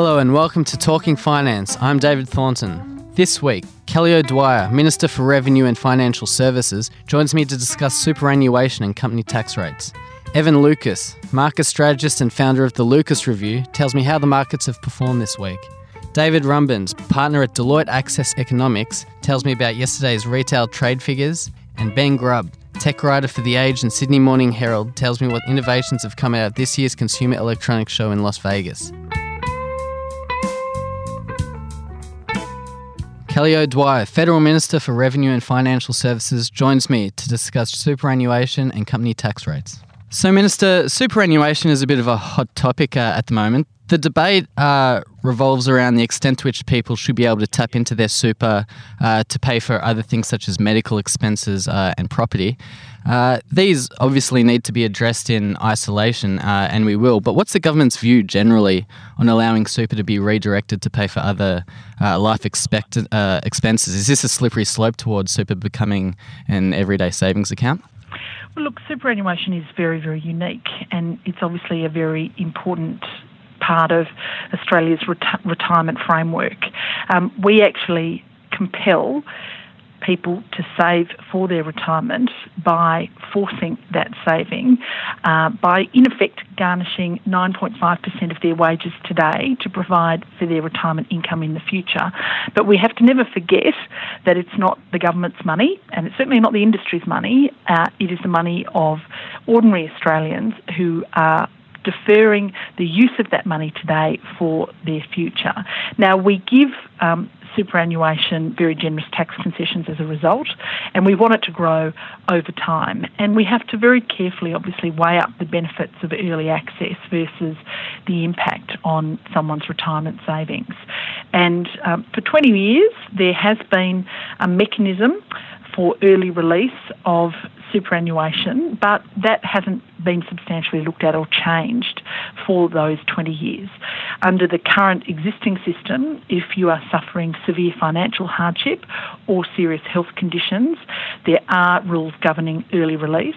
Hello and welcome to Talking Finance. I'm David Thornton. This week, Kelly O'Dwyer, Minister for Revenue and Financial Services, joins me to discuss superannuation and company tax rates. Evan Lucas, market strategist and founder of the Lucas Review, tells me how the markets have performed this week. David Rumbens, partner at Deloitte Access Economics, tells me about yesterday's retail trade figures. And Ben Grubb, tech writer for The Age and Sydney Morning Herald, tells me what innovations have come out of this year's Consumer Electronics Show in Las Vegas. Kelly O'Dwyer, Federal Minister for Revenue and Financial Services, joins me to discuss superannuation and company tax rates. So, Minister, superannuation is a bit of a hot topic uh, at the moment. The debate uh, revolves around the extent to which people should be able to tap into their super uh, to pay for other things such as medical expenses uh, and property. Uh, these obviously need to be addressed in isolation, uh, and we will. But what's the government's view generally on allowing super to be redirected to pay for other life expect- expenses? Is this a slippery slope towards super becoming an everyday savings account? Well, look, superannuation is very, very unique, and it's obviously a very important part of Australia's reti- retirement framework. Um, we actually compel people to save for their retirement by forcing that saving, uh, by in effect garnishing 9.5% of their wages today to provide for their retirement income in the future. But we have to never forget that it's not the government's money, and it's certainly not the industry's money. Uh, it is the money of ordinary Australians who are deferring the use of that money today for their future. Now, we give um, superannuation very generous tax concessions as a result, and we want it to grow over time. And we have to very carefully, obviously, weigh up the benefits of early access versus the impact on someone's retirement savings. And um, for 20 years, there has been a mechanism for early release of superannuation, but that hasn't been substantially looked at or changed for those 20 years. Under the current existing system, if you are suffering severe financial hardship or serious health conditions, there are rules governing early release.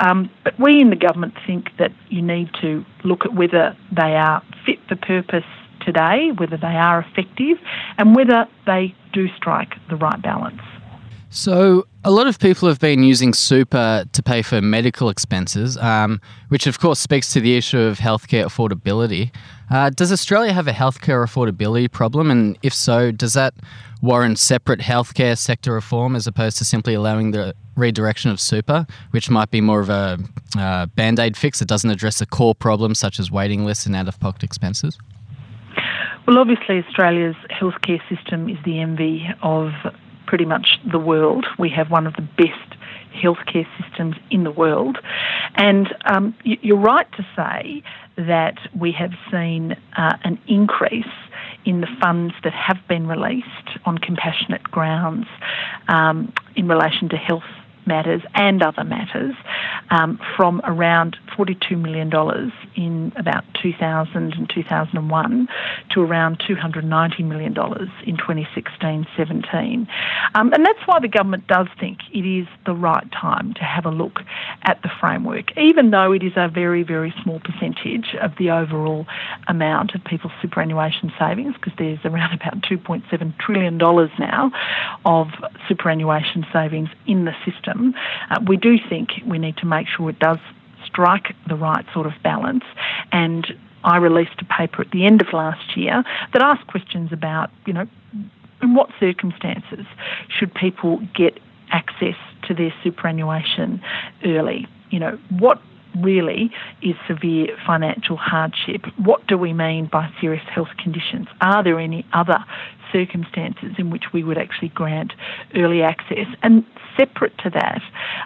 Um, but we in the government think that you need to look at whether they are fit for purpose today, whether they are effective, and whether they do strike the right balance. So, a lot of people have been using super to pay for medical expenses, um, which of course speaks to the issue of healthcare affordability. Uh, does Australia have a healthcare affordability problem? And if so, does that warrant separate healthcare sector reform as opposed to simply allowing the redirection of super, which might be more of a uh, band aid fix that doesn't address a core problem such as waiting lists and out of pocket expenses? Well, obviously, Australia's healthcare system is the envy of pretty much the world. We have one of the best healthcare systems in the world. And um, you're right to say that we have seen uh, an increase in the funds that have been released on compassionate grounds um, in relation to health matters and other matters um, from around $42 million in about 2000 and 2001 to around $290 million in 2016 17. Um, and that's why the government does think it is the right time to have a look at the framework, even though it is a very, very small percentage of the overall amount of people's superannuation savings, because there's around about $2.7 trillion now of superannuation savings in the system uh, we do think we need to make sure it does strike the right sort of balance. And I released a paper at the end of last year that asked questions about, you know, in what circumstances should people get access to their superannuation early? You know, what really is severe financial hardship. What do we mean by serious health conditions? Are there any other circumstances in which we would actually grant early access? And separate to that,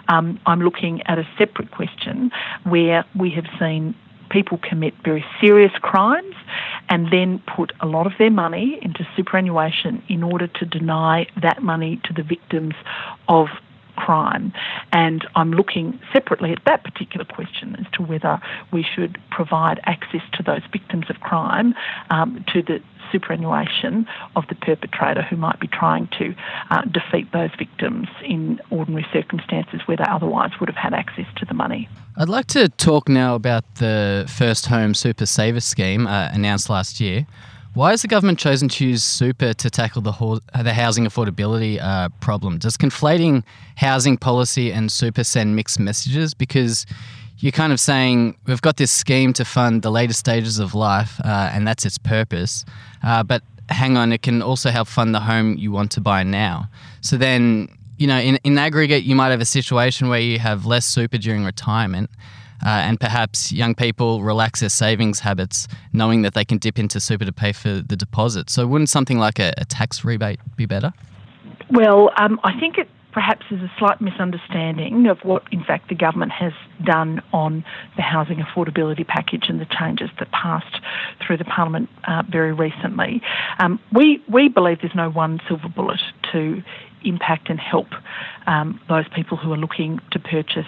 um, I'm looking at a separate question where we have seen people commit very serious crimes and then put a lot of their money into superannuation in order to deny that money to the victims of crime. And I'm looking separately at that particular question as to whether we should provide access to those victims of crime um, to the superannuation of the perpetrator who might be trying to uh, defeat those victims in ordinary circumstances where they otherwise would have had access to the money. I'd like to talk now about the First Home Super Saver scheme uh, announced last year. Why has the government chosen to use super to tackle the, ho- the housing affordability uh, problem? Does conflating housing policy and super send mixed messages? Because you're kind of saying we've got this scheme to fund the later stages of life, uh, and that's its purpose. Uh, but hang on, it can also help fund the home you want to buy now. So then, you know, in, in aggregate, you might have a situation where you have less super during retirement. Uh, and perhaps young people relax their savings habits knowing that they can dip into super to pay for the deposit. So, wouldn't something like a, a tax rebate be better? Well, um, I think it perhaps is a slight misunderstanding of what, in fact, the government has done on the housing affordability package and the changes that passed through the Parliament uh, very recently. Um, we we believe there's no one silver bullet to impact and help um, those people who are looking to purchase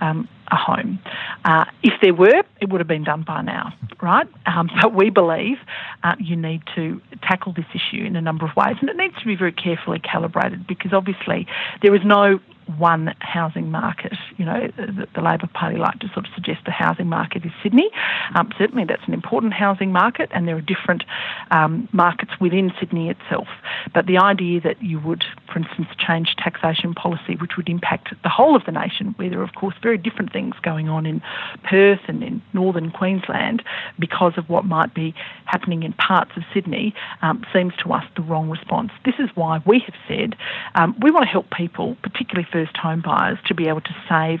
um, a home. Uh, if there were, it would have been done by now, right? Um, but we believe uh, you need to tackle this issue in a number of ways, and it needs to be very carefully calibrated because obviously there is no one housing market. You know, the, the, Labor Party like to sort of suggest the housing market is Sydney. Um, certainly, that's an important housing market, and there are different um, markets within Sydney itself. But the idea that you would, for instance, change taxation policy, which would impact the whole of the nation, where there are, of course, very different things going on in Perth and in northern Queensland because of what might be happening in parts of Sydney, um, seems to us the wrong response. This is why we have said um, we want to help people, particularly for first home buyers to be able to save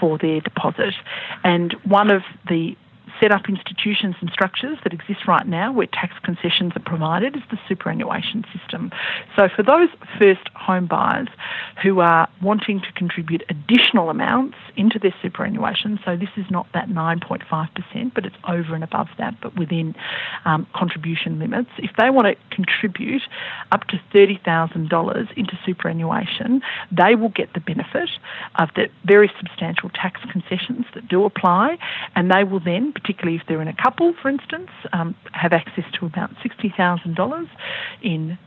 for their deposit. And one of the set up institutions and structures that exist right now where tax concessions are provided is the superannuation system. So for those first home buyers who are wanting to contribute additional amounts into their superannuation, so this is not that 9.5%, but it's over and above that, but within um, contribution limits, if they want to contribute up to $30,000 into superannuation, they will get the benefit of the very substantial tax concessions that do apply, and they will then, particularly if they're in a couple, for instance, um, have access to about $60,000 in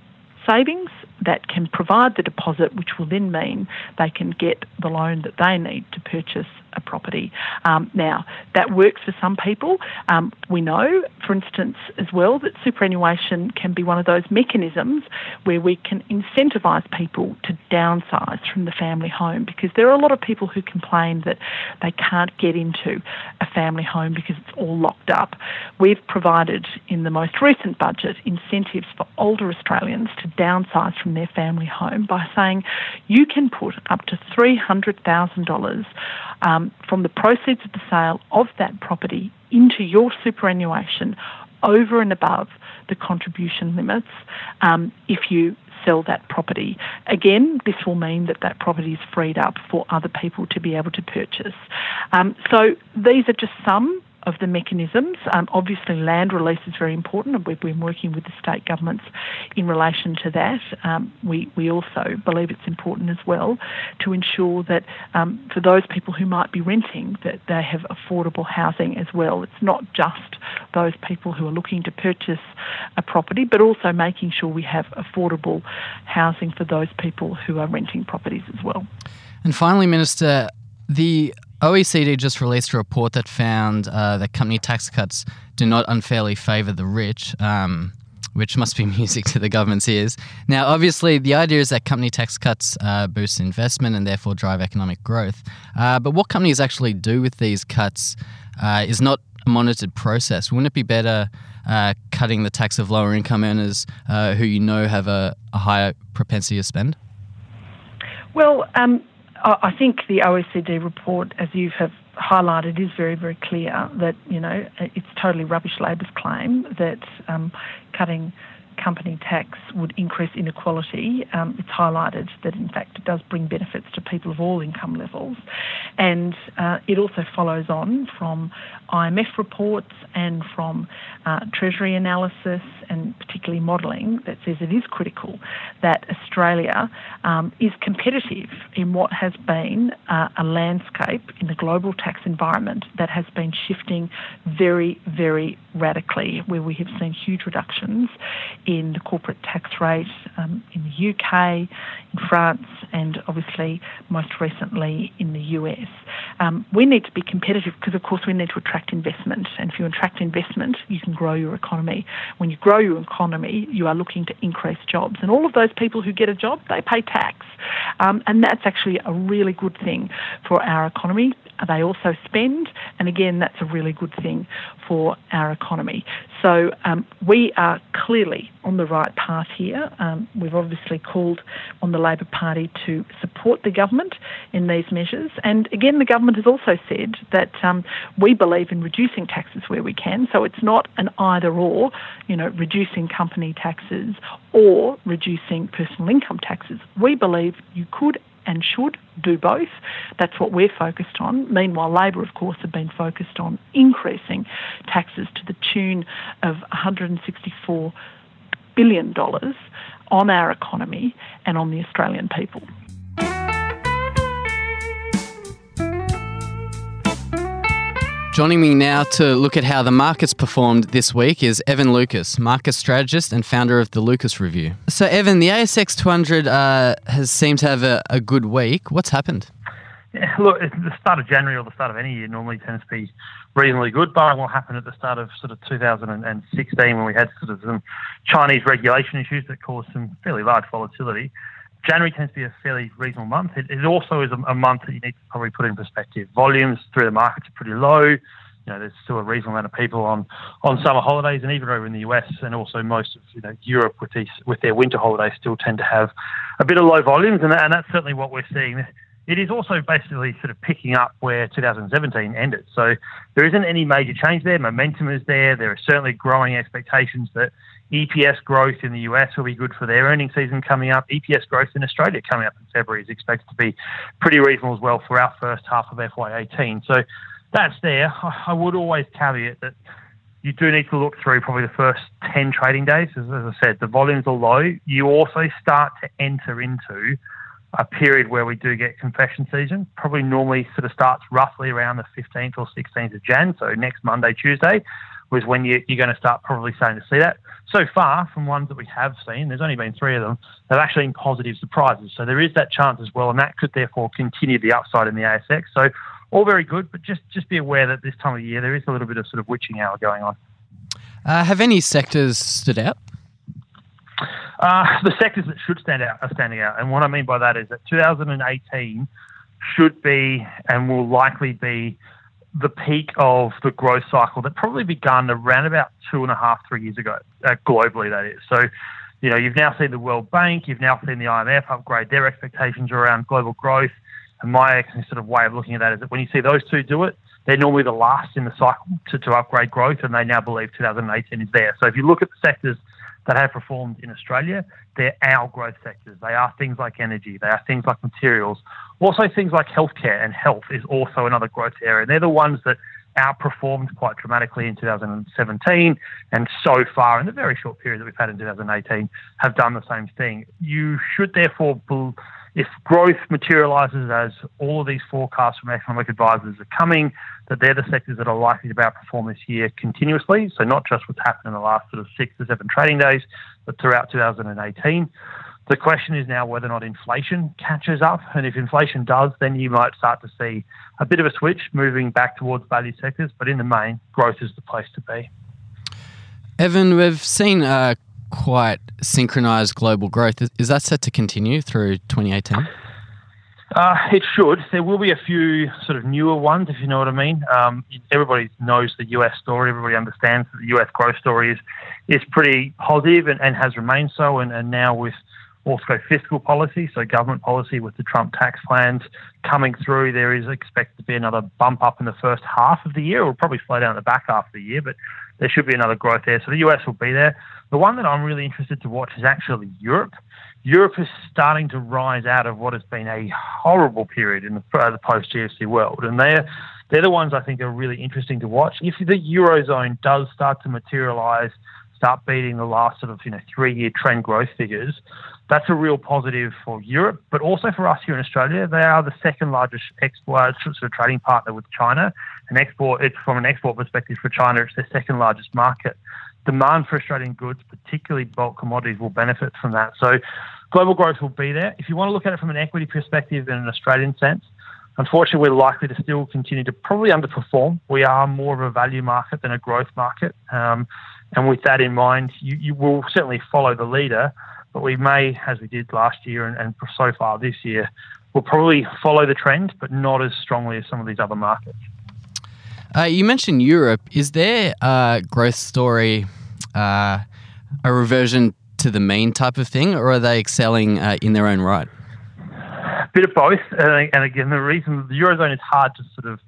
savings that can provide the deposit, which will then mean they can get the loan that they need to purchase a property. Um, now, that works for some people. Um, we know, for instance, as well, that superannuation can be one of those mechanisms where we can incentivise people to downsize from the family home because there are a lot of people who complain that they can't get into a family home because it's all locked up. We've provided in the most recent budget incentives for older Australians to downsize from their family home by saying you can put up to $300,000 um, from the proceeds of the sale of that property into your superannuation over and above the contribution limits um, if you sell that property. Again, this will mean that that property is freed up for other people to be able to purchase. Um, so these are just some of the mechanisms. Um, obviously, land release is very important, and we've been working with the state governments in relation to that. Um, we, we also believe it's important as well to ensure that um, for those people who might be renting, that they have affordable housing as well. It's not just those people who are looking to purchase a property, but also making sure we have affordable housing for those people who are renting properties as well. And finally, Minister, the OECD just released a report that found uh, that company tax cuts do not unfairly favour the rich, um, which must be music to the government's ears. Now, obviously, the idea is that company tax cuts uh, boost investment and therefore drive economic growth. Uh, but what companies actually do with these cuts uh, is not a monitored process. Wouldn't it be better uh, cutting the tax of lower income earners uh, who you know have a, a higher propensity to spend? Well, um, I think the OECD report, as you have highlighted, is very, very clear that you know it's totally rubbish Labor's claim that um, cutting company tax would increase inequality. Um, it's highlighted that in fact it does bring benefits to people of all income levels, and uh, it also follows on from IMF reports and from uh, Treasury analysis and particularly modelling that says it is critical that Australia um, is competitive in what has been uh, a landscape in the global tax environment that has been shifting very, very radically, where we have seen huge reductions in the corporate tax rate um, in the UK, in France, and obviously most recently in the US. Um, we need to be competitive because, of course, we need to attract investment. And if you attract investment, you can grow your economy. When you grow your economy, you are looking to increase jobs. And all of those people who get a job, they pay tax. Um, and that's actually a really good thing for our economy. They also spend, and again, that's a really good thing for our economy. So um, we are clearly on the right path here. Um, we've obviously called on the Labor Party to support the government in these measures. And again, the government has also said that um, we believe in reducing taxes where we can. So it's not an either or, you know, reducing company taxes or reducing personal income taxes. We believe you could and should do both. That's what we're focused on. Meanwhile, Labor, of course, have been focused on increasing taxes to the tune of $164 billion on our economy and on the Australian people. Joining me now to look at how the markets performed this week is Evan Lucas, market strategist and founder of the Lucas Review. So, Evan, the ASX 200 uh, has seemed to have a, a good week. What's happened? Yeah, look, the start of January or the start of any year normally tends to be reasonably good, barring what happened at the start of sort of 2016 when we had sort of some Chinese regulation issues that caused some fairly large volatility. January tends to be a fairly reasonable month. It, it also is a, a, month that you need to probably put in perspective. Volumes through the markets are pretty low. You know, there's still a reasonable amount of people on, on summer holidays, and even over in the US and also most of you know Europe with these with their winter holidays still tend to have a bit of low volumes, and, that, and that's certainly what we're seeing. It is also basically sort of picking up where 2017 ended. So there isn't any major change there. Momentum is there. There are certainly growing expectations that EPS growth in the US will be good for their earnings season coming up. EPS growth in Australia coming up in February is expected to be pretty reasonable as well for our first half of FY18. So that's there. I would always caveat that you do need to look through probably the first 10 trading days. As, as I said, the volumes are low. You also start to enter into a period where we do get confession season. Probably normally sort of starts roughly around the 15th or 16th of Jan, so next Monday, Tuesday was when you, are going to start probably starting to see that. So far, from ones that we have seen, there's only been three of them, they've actually been positive surprises. So there is that chance as well, and that could therefore continue the upside in the ASX. So all very good, but just, just be aware that this time of year there is a little bit of sort of witching hour going on. Uh, have any sectors stood out? Uh, the sectors that should stand out are standing out. And what I mean by that is that 2018 should be and will likely be the peak of the growth cycle that probably began around about two and a half, three years ago, uh, globally, that is. So, you know, you've now seen the World Bank, you've now seen the IMF upgrade their expectations around global growth. And my sort of way of looking at that is that when you see those two do it, they're normally the last in the cycle to, to upgrade growth, and they now believe 2018 is there. So if you look at the sectors that have performed in Australia, they're our growth sectors. They are things like energy, they are things like materials, also things like healthcare, and health is also another growth area. They're the ones that outperformed quite dramatically in 2017, and so far in the very short period that we've had in 2018, have done the same thing. You should therefore if growth materialises as all of these forecasts from economic advisors are coming, that they're the sectors that are likely to outperform this year continuously. So not just what's happened in the last sort of six to seven trading days, but throughout 2018. The question is now whether or not inflation catches up. And if inflation does, then you might start to see a bit of a switch moving back towards value sectors. But in the main, growth is the place to be. Evan, we've seen uh, quite synchronized global growth. Is that set to continue through 2018? Uh, it should. There will be a few sort of newer ones, if you know what I mean. Um, everybody knows the US story. Everybody understands that the US growth story is is pretty positive and, and has remained so. And, and now with also fiscal policy, so government policy with the Trump tax plans coming through, there is expected to be another bump up in the first half of the year. It will probably slow down in the back half of the year, but there should be another growth there. So the US will be there. The one that I'm really interested to watch is actually Europe. Europe is starting to rise out of what has been a horrible period in the, uh, the post GFC world, and they're they're the ones I think are really interesting to watch. If the eurozone does start to materialise, start beating the last sort of you know three year trend growth figures, that's a real positive for Europe, but also for us here in Australia. They are the second largest export sort of trading partner with China, and export. It's from an export perspective for China, it's their second largest market demand for Australian goods, particularly bulk commodities, will benefit from that. So global growth will be there. If you want to look at it from an equity perspective in an Australian sense, unfortunately, we're likely to still continue to probably underperform. We are more of a value market than a growth market. Um, and with that in mind, you, you will certainly follow the leader, but we may, as we did last year and, and so far this year, will probably follow the trend, but not as strongly as some of these other markets. Uh, you mentioned Europe. Is there a growth story, uh, a reversion to the mean type of thing, or are they excelling uh, in their own right? Bit of both. and again, the reason the Eurozone is hard to sort of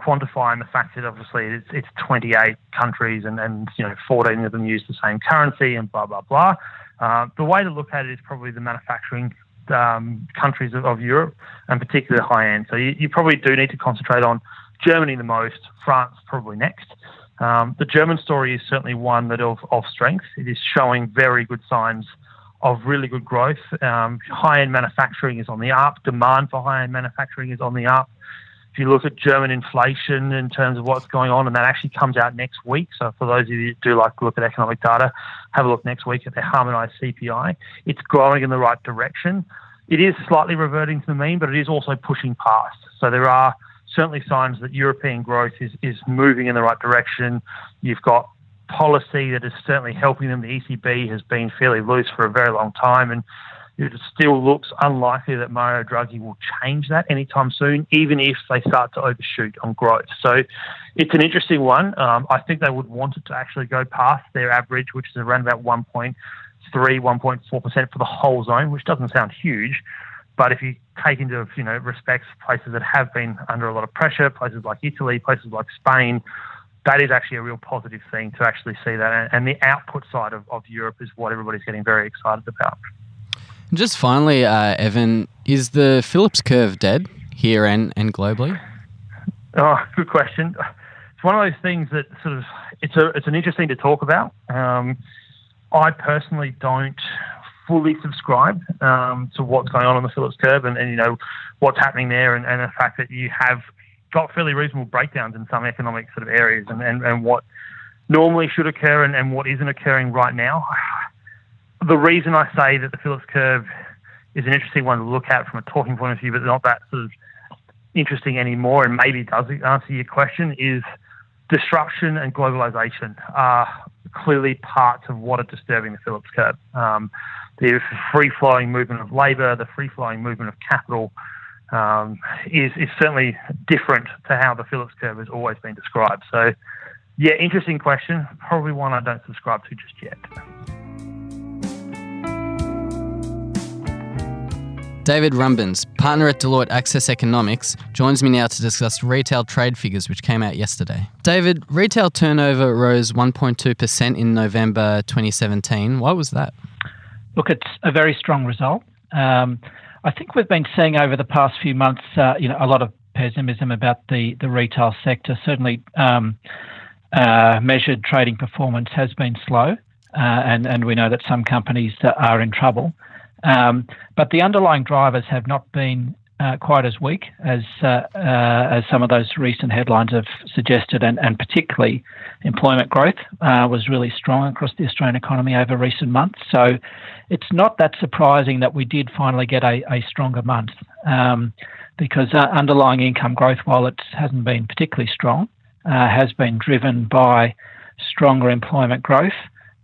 quantify in the fact that obviously it's, it's 28 countries and, and you know 14 of them use the same currency and blah blah blah. Uh, the way to look at it is probably the manufacturing um, countries of, of, Europe and particularly the high end. So you, you, probably do need to concentrate on Germany the most, France probably next. Um, the German story is certainly one that of, of strength. It is showing very good signs of really good growth. Um, high end manufacturing is on the up. Demand for high end manufacturing is on the up. If you look at German inflation in terms of what's going on, and that actually comes out next week. So for those of you who do like to look at economic data, have a look next week at the harmonised CPI. It's growing in the right direction. It is slightly reverting to the mean, but it is also pushing past. So there are certainly signs that European growth is, is moving in the right direction. You've got policy that is certainly helping them. The ECB has been fairly loose for a very long time, and it still looks unlikely that Mario Draghi will change that anytime soon, even if they start to overshoot on growth. So it's an interesting one. Um, I think they would want it to actually go past their average, which is around about 1.3, 1.4% for the whole zone, which doesn't sound huge. But if you take into you know respects places that have been under a lot of pressure, places like Italy, places like Spain, that is actually a real positive thing to actually see that. And the output side of, of Europe is what everybody's getting very excited about. Just finally, uh, Evan, is the Phillips curve dead here and, and globally? Oh, good question. It's one of those things that sort of it's a it's an interesting to talk about. Um, I personally don't fully subscribe um, to what's going on on the Phillips curve and, and you know what's happening there and, and, the fact that you have got fairly reasonable breakdowns in some economic sort of areas and, and, and what normally should occur and, and what isn't occurring right now. The reason I say that the Phillips curve is an interesting one to look at from a talking point of view, but not that sort of interesting anymore, and maybe does answer your question, is disruption and globalization are clearly parts of what are disturbing the Phillips curve. Um, the free flowing movement of labour, the free flowing movement of capital um, is, is certainly different to how the Phillips curve has always been described. So, yeah, interesting question. Probably one I don't subscribe to just yet. David Rumbens, partner at Deloitte Access Economics, joins me now to discuss retail trade figures which came out yesterday. David, retail turnover rose 1.2% in November 2017. Why was that? Look, it's a very strong result. Um, I think we've been seeing over the past few months, uh, you know, a lot of pessimism about the, the retail sector. Certainly, um, uh, measured trading performance has been slow, uh, and and we know that some companies are in trouble. Um, but the underlying drivers have not been uh, quite as weak as uh, uh, as some of those recent headlines have suggested, and, and particularly employment growth uh, was really strong across the Australian economy over recent months. So it's not that surprising that we did finally get a, a stronger month, um, because uh, underlying income growth, while it hasn't been particularly strong, has been driven by stronger employment growth.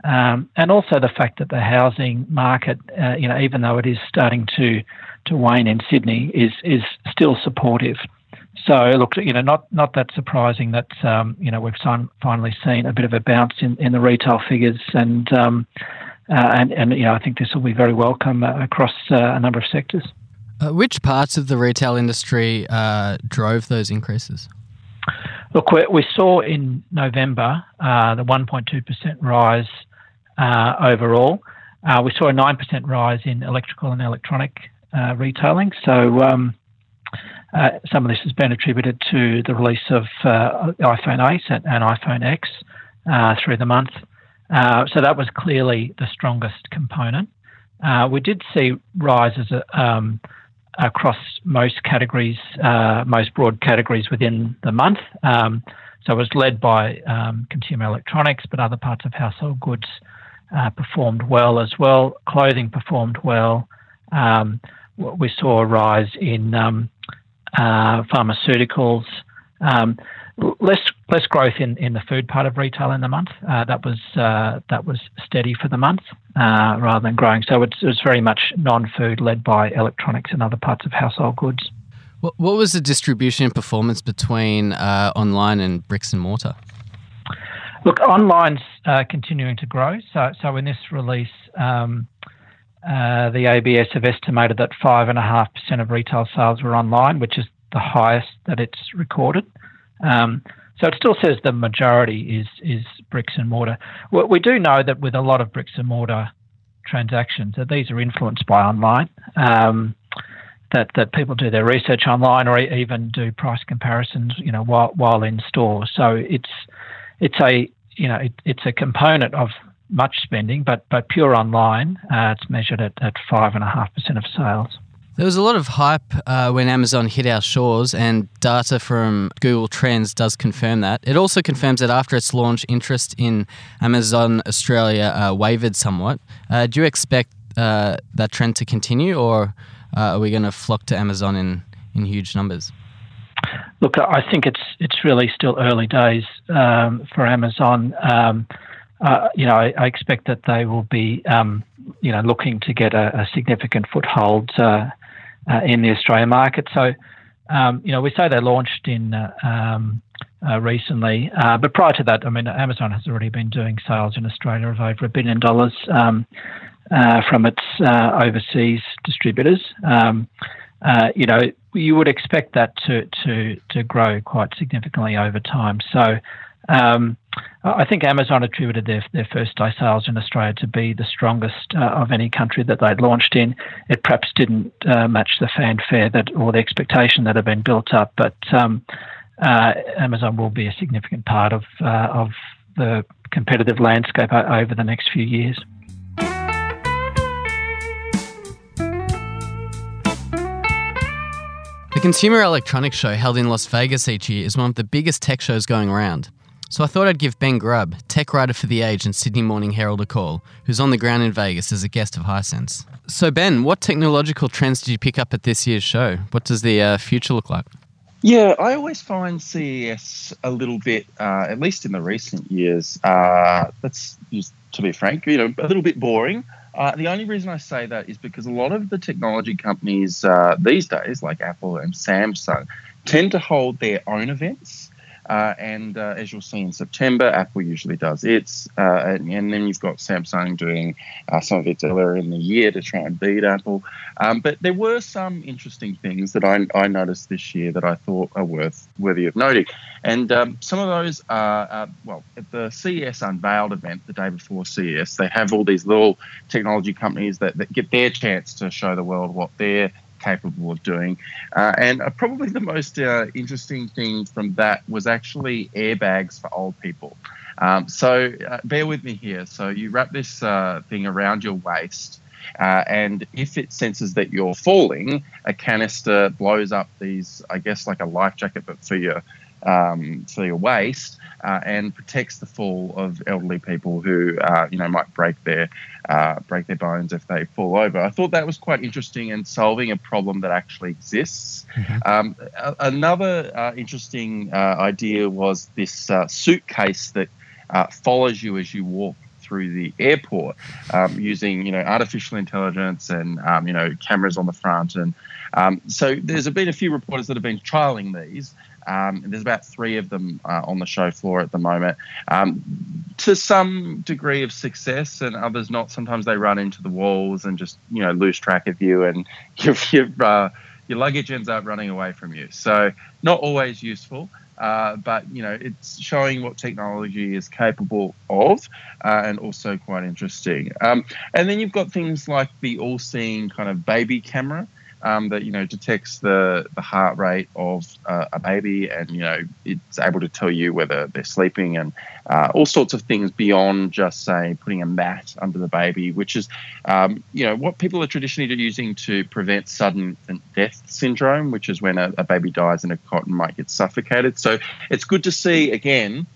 Um, and also the fact that the housing market, uh, you know, even though it is starting to to wane in Sydney, is is still supportive. So look, you know, not not that surprising that um, you know we've son- finally seen a bit of a bounce in, in the retail figures, and um, uh, and and you know I think this will be very welcome uh, across uh, a number of sectors. Uh, which parts of the retail industry uh, drove those increases? Look, we, we saw in November uh, the 1.2% rise uh, overall. Uh, we saw a 9% rise in electrical and electronic uh, retailing. So um, uh, some of this has been attributed to the release of uh, iPhone 8 and, and iPhone X through the month. so that was clearly the strongest component. we did see rises um, across most categories, most broad categories within the month. Um, so it was led by um, consumer electronics, but other parts of household goods uh, performed well as well. Clothing performed well. Um, we saw a rise in um, uh, pharmaceuticals. Um, less less growth in, in the food part of retail in the month. Uh, that was uh, that was steady for the month uh, rather than growing. So it's, it was very much non-food led by electronics and other parts of household goods. What, what was the distribution performance between uh, online and bricks and mortar? Look, online's uh, continuing to grow. So so in this release. Um, uh, the ABS have estimated that 5.5% of retail sales were online, which is the highest that it's recorded. Um, so it still says the majority is is bricks and mortar. Well, we do know that with a lot of bricks and mortar transactions, that these are influenced by online. Um, that that people do their research online or even do price comparisons, you know, while while in store. So it's it's a you know it, it's a component of much spending, but but pure online, uh, it's measured at at five and a half percent of sales. There was a lot of hype uh, when Amazon hit our shores, and data from Google Trends does confirm that. It also confirms that after its launch, interest in Amazon Australia uh, wavered somewhat. Uh, do you expect uh, that trend to continue, or uh, are we going to flock to Amazon in, in huge numbers? Look, I think it's it's really still early days um, for Amazon. Um, uh, you know, I, I, expect that they will be, um, you know, looking to get a, a significant foothold uh, uh, in the Australian market. So, um, you know, we say they launched in uh, um, uh, recently, uh, but prior to that, I mean, Amazon has already been doing sales in Australia of over a billion dollars um, from its overseas distributors. Um, you know, you would expect that to to to grow quite significantly over time. So. Um, I think Amazon attributed their, their first day sales in Australia to be the strongest uh, of any country that they'd launched in. It perhaps didn't uh, match the fanfare that or the expectation that had been built up, but um, uh, Amazon will be a significant part of uh, of the competitive landscape over the next few years. Consumer Electronics Show, held in Las Vegas each year, is one of the biggest tech shows going around. So I thought I'd give Ben Grubb, tech writer for The Age and Sydney Morning Herald, a call, who's on the ground in Vegas as a guest of Hisense. So, Ben, what technological trends did you pick up at this year's show? What does the uh, future look like? Yeah, I always find CES a little bit, uh, at least in the recent years, uh, that's just to be frank, you know, a little bit boring. Uh, the only reason I say that is because a lot of the technology companies uh, these days, like Apple and Samsung, tend to hold their own events. Uh, and uh, as you'll see in September, Apple usually does its, uh, and, and, then you've got Samsung doing uh, some of its earlier in the year to try and beat Apple. Um, but there were some interesting things that I, I, noticed this year that I thought are worth worthy of noting, and um, some of those are uh, well at the CES Unveiled event the day before CES, they have all these little technology companies that, that get their chance to show the world what they're capable of doing. Uh, and uh, probably the most uh, interesting thing from that was actually airbags for old people. Um, so uh, bear with me here. So you wrap this uh, thing around your waist. Uh, and if it senses that you're falling, a canister blows up these, I guess, like a life jacket, but for your um, for your waist, uh, and protects the fall of elderly people who uh, you know might break their uh, break their bones if they fall over. I thought that was quite interesting in solving a problem that actually exists. Mm-hmm. Um, a- another uh, interesting uh, idea was this uh, suitcase that follows you as you walk through the airport um, using you know artificial intelligence and um, you know cameras on the front and um, so there's been a few reporters that have been trialing these um, there's about three of them uh, on the show floor at the moment. Um, to some degree of success, and others not. Sometimes they run into the walls and just you know lose track of you, and your uh, your luggage ends up running away from you. So not always useful. Uh, but you know it's showing what technology is capable of, uh, and also quite interesting. Um, and then you've got things like the all-seeing kind of baby camera, um, that you know detects the the heart rate of uh, a baby, and you know it's able to tell you whether they're sleeping and uh, all sorts of things beyond just say putting a mat under the baby, which is um, you know what people are traditionally using to prevent sudden death syndrome, which is when a, a baby dies in a cot and might get suffocated. So it's good to see again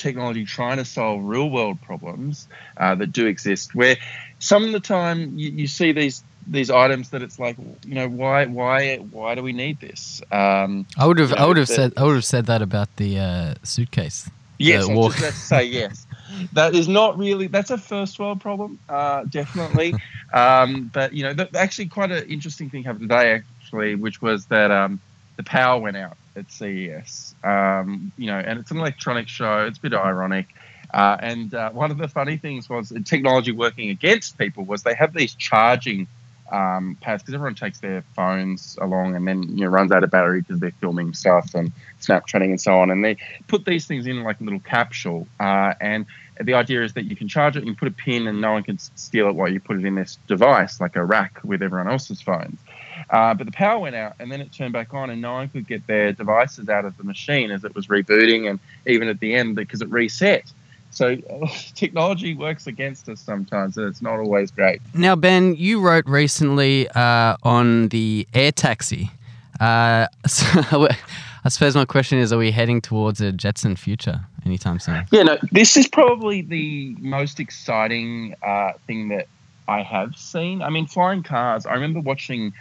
technology trying to solve real world problems uh, that do exist where some of the time you, you see these these items that it's like, you know, why why why do we need this? Um, I would have you I would have the- said I would have said that about the uh, suitcase. Yes, the I walk- was just about to say yes. That is not really. That's a first world problem, uh, definitely. um, but you know, th- actually, quite an interesting thing happened today, actually, which was that um, the power went out at CES. Um, you know, and it's an electronic show. It's a bit ironic. Uh, and uh, one of the funny things was technology working against people was they have these charging um, pads because everyone takes their phones along and then you know runs out of battery because they're filming stuff and Snapchatting and so on. And they put these things in like a little capsule. Uh, and the idea is that you can charge it, you can put a pin, and no one can steal it while you put it in this device, like a rack with everyone else's phones. Uh, but the power went out, and then it turned back on, and no one could get their devices out of the machine as it was rebooting, and even at the end because it reset. So technology works against us sometimes, and it's not always great. Now, Ben, you wrote recently uh, on the air taxi. Uh, so I suppose my question is: Are we heading towards a Jetson future anytime soon? Yeah, no, this is probably the most exciting uh, thing that I have seen. I mean, flying cars. I remember watching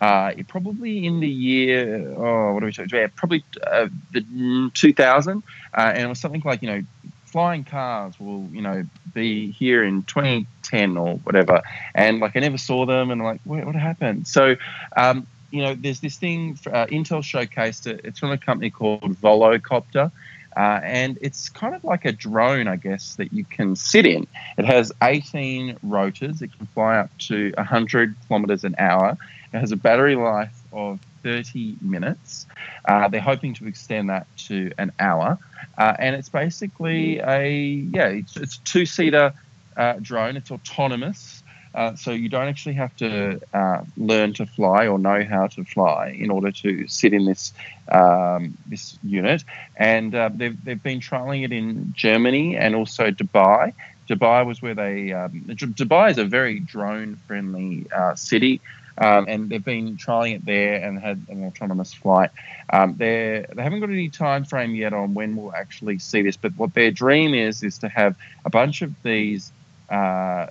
uh, it probably in the year, oh, what do we say? Yeah, probably uh, the mm, 2000, uh, and it was something like you know, flying cars will you know be here in 2010 or whatever, and like I never saw them, and I'm like, what, what happened? So. Um, you know, there's this thing. Uh, Intel showcased it. It's from a company called Volocopter, uh, and it's kind of like a drone, I guess, that you can sit in. It has 18 rotors. It can fly up to 100 kilometers an hour. It has a battery life of 30 minutes. Uh, they're hoping to extend that to an hour, uh, and it's basically a yeah, it's, it's a two-seater uh, drone. It's autonomous. Uh, so you don't actually have to uh, learn to fly or know how to fly in order to sit in this um, this unit. And uh, they've they've been trialing it in Germany and also Dubai. Dubai was where they um, Dubai is a very drone friendly city. Um, and they've been trialing it there and had an autonomous flight. Um, they they haven't got any time frame yet on when we'll actually see this, but what their dream is is to have a bunch of these uh,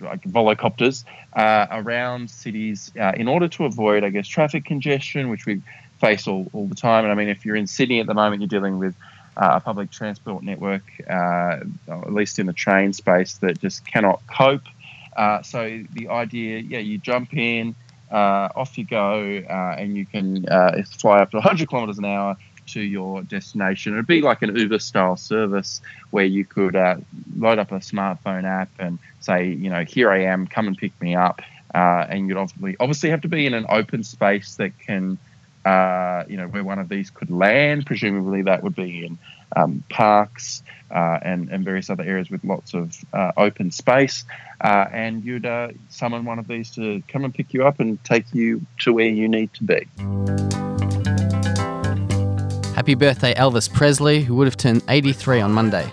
like volocopters uh, around cities uh, in order to avoid, I guess, traffic congestion, which we face all, all the time. And I mean, if you're in Sydney at the moment, you're dealing with uh, a public transport network, uh, at least in the train space, that just cannot cope. Uh, so the idea, yeah, you jump in, uh, off you go, and you can fly up to 100 kilometers an hour to your destination. It'd be like an Uber style service where you could uh, load up a smartphone app and say, you know, here I am, come and pick me up. Uh, and you'd obviously obviously have to be in an open space that can, uh, you know, where one of these could land. Presumably that would be in um, parks uh, and and various other areas with lots of uh, open space. Uh, and you'd summon one of these to come and pick you up and take you to where you need to be. Happy birthday, Elvis Presley, who would have turned 83 on Monday.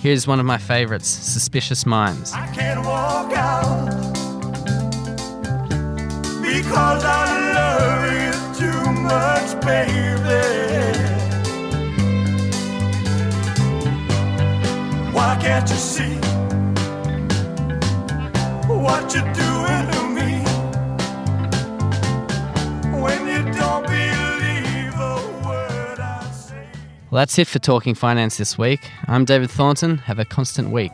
Here's one of my favorites Suspicious Minds. I can't walk out because I love you too much, baby. Can't you see what you're doing to me when you don't believe a word I say? Well, that's it for Talking Finance this week. I'm David Thornton. Have a constant week.